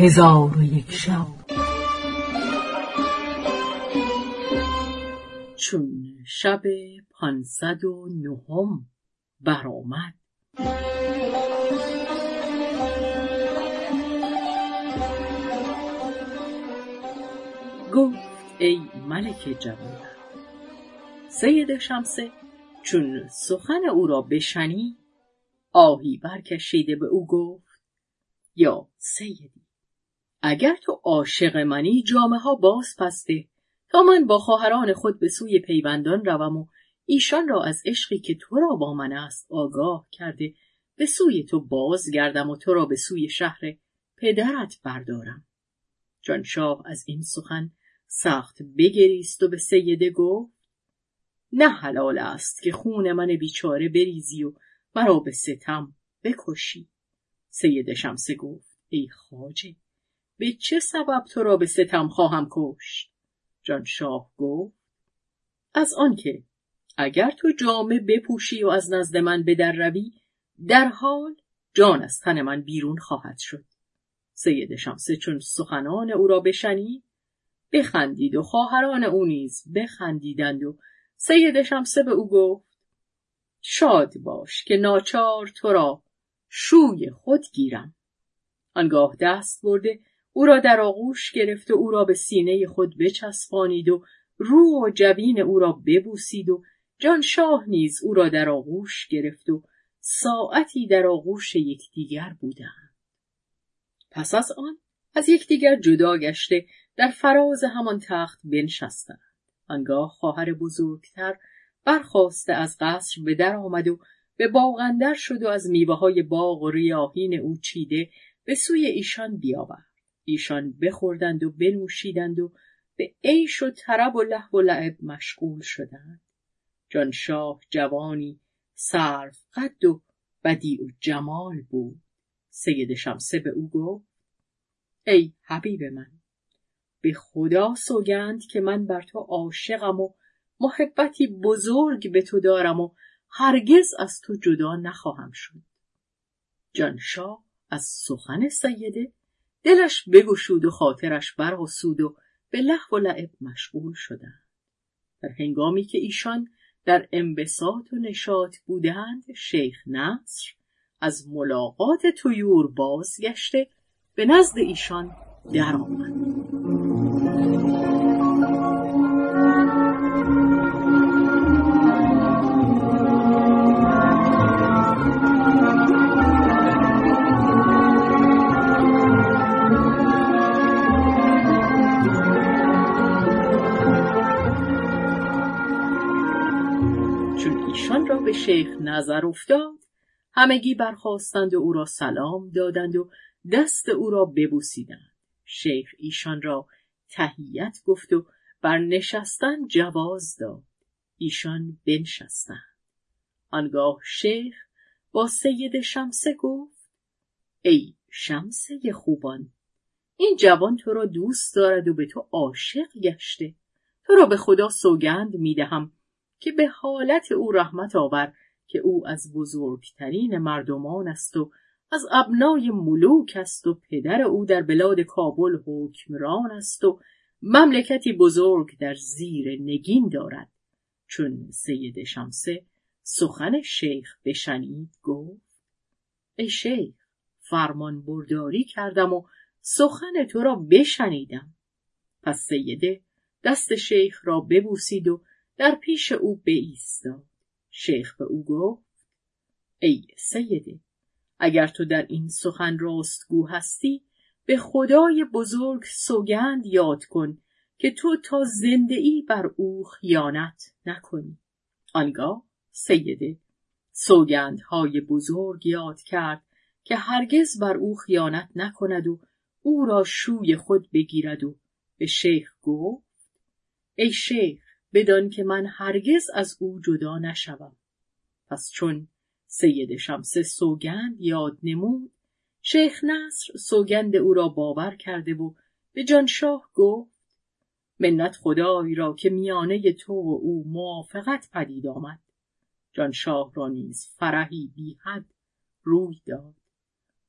هزار و یک شب. چون شب پانصد و نهم برآمد. گفت ای ملک جوان سید شمسه چون سخن او را بشنی آهی برکشیده به او گفت یا سیدی. اگر تو عاشق منی جامه ها باز پسته. تا من با خواهران خود به سوی پیوندان روم و ایشان را از عشقی که تو را با من است آگاه کرده به سوی تو باز گردم و تو را به سوی شهر پدرت بردارم. جان شاه از این سخن سخت بگریست و به سیده گفت نه حلال است که خون من بیچاره بریزی و مرا به ستم بکشی. سید شمسه گفت ای خاجه به چه سبب تو را به ستم خواهم کشت؟ جان شاه گفت از آنکه اگر تو جامه بپوشی و از نزد من به در روی در حال جان از تن من بیرون خواهد شد. سید شمسه چون سخنان او را بشنید بخندید و خواهران او نیز بخندیدند و سید شمسه به او گفت شاد باش که ناچار تو را شوی خود گیرم. آنگاه دست برده او را در آغوش گرفت و او را به سینه خود بچسبانید و رو و جبین او را ببوسید و جان شاه نیز او را در آغوش گرفت و ساعتی در آغوش یکدیگر بودند. پس از آن از یکدیگر جدا گشته در فراز همان تخت بنشستند. آنگاه خواهر بزرگتر برخواسته از قصر به در آمد و به باغندر شد و از میوه های باغ و ریاهین او چیده به سوی ایشان بیاورد. ایشان بخوردند و بنوشیدند و به عیش و طرب و لهو و لعب مشغول شدند. جان شاه جوانی سرو قد و بدیع و جمال بود. سید شمسه به او گفت ای حبیب من به خدا سوگند که من بر تو عاشقم و محبتی بزرگ به تو دارم و هرگز از تو جدا نخواهم شد. جان شاه از سخن سیده دلش بگشود و خاطرش برآسود و به لحو و لعب مشغول شدند. در هنگامی که ایشان در انبساط و نشاط بودند شیخ نصر از ملاقات تویور بازگشته به نزد ایشان درآمد. به شیخ نظر افتاد همگی برخواستند و او را سلام دادند و دست او را ببوسیدند. شیخ ایشان را تهیت گفت و بر نشستن جواز داد. ایشان بنشستند. آنگاه شیخ با سید شمسه گفت ای شمسه خوبان این جوان تو را دوست دارد و به تو عاشق گشته. تو را به خدا سوگند می‌دهم. که به حالت او رحمت آور که او از بزرگترین مردمان است و از ابنای ملوک است و پدر او در بلاد کابل حکمران است و مملکتی بزرگ در زیر نگین دارد. چون سید شمسه سخن شیخ بشنید گفت ای شیخ فرمان برداری کردم و سخن تو را بشنیدم. پس سیده دست شیخ را ببوسید و در پیش او بایستاد. شیخ به او گفت ای سیده اگر تو در این سخن راستگو هستی به خدای بزرگ سوگند یاد کن که تو تا زنده ای بر او خیانت نکنی. آنگاه سیده سوگندهای بزرگ یاد کرد که هرگز بر او خیانت نکند و او را شوی خود بگیرد و به شیخ گفت ای شیخ بدان که من هرگز از او جدا نشوم. پس چون سید شمس سوگند یاد نمود شیخ نصر سوگند او را باور کرده و به جانشاه گفت منت خدای را که میانه تو و او موافقت پدید آمد. جانشاه را نیز فرحی بی حد روی داد.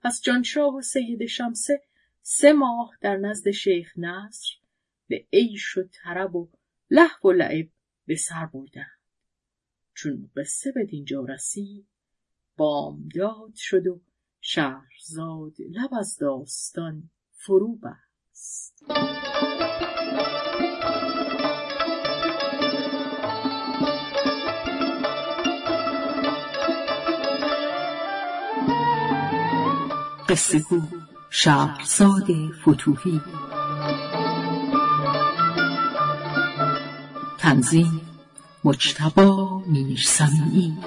پس جانشاه و سید شمسه سه ماه در نزد شیخ نصر به عیش و طرب و لحو و لعب به سر بردند. چون قصه به دینجا رسید بامداد شد و شهرزاد لب از داستان فرو بست. قصه شهرزاد فتوحی تنظیم مجتبا میرسمی.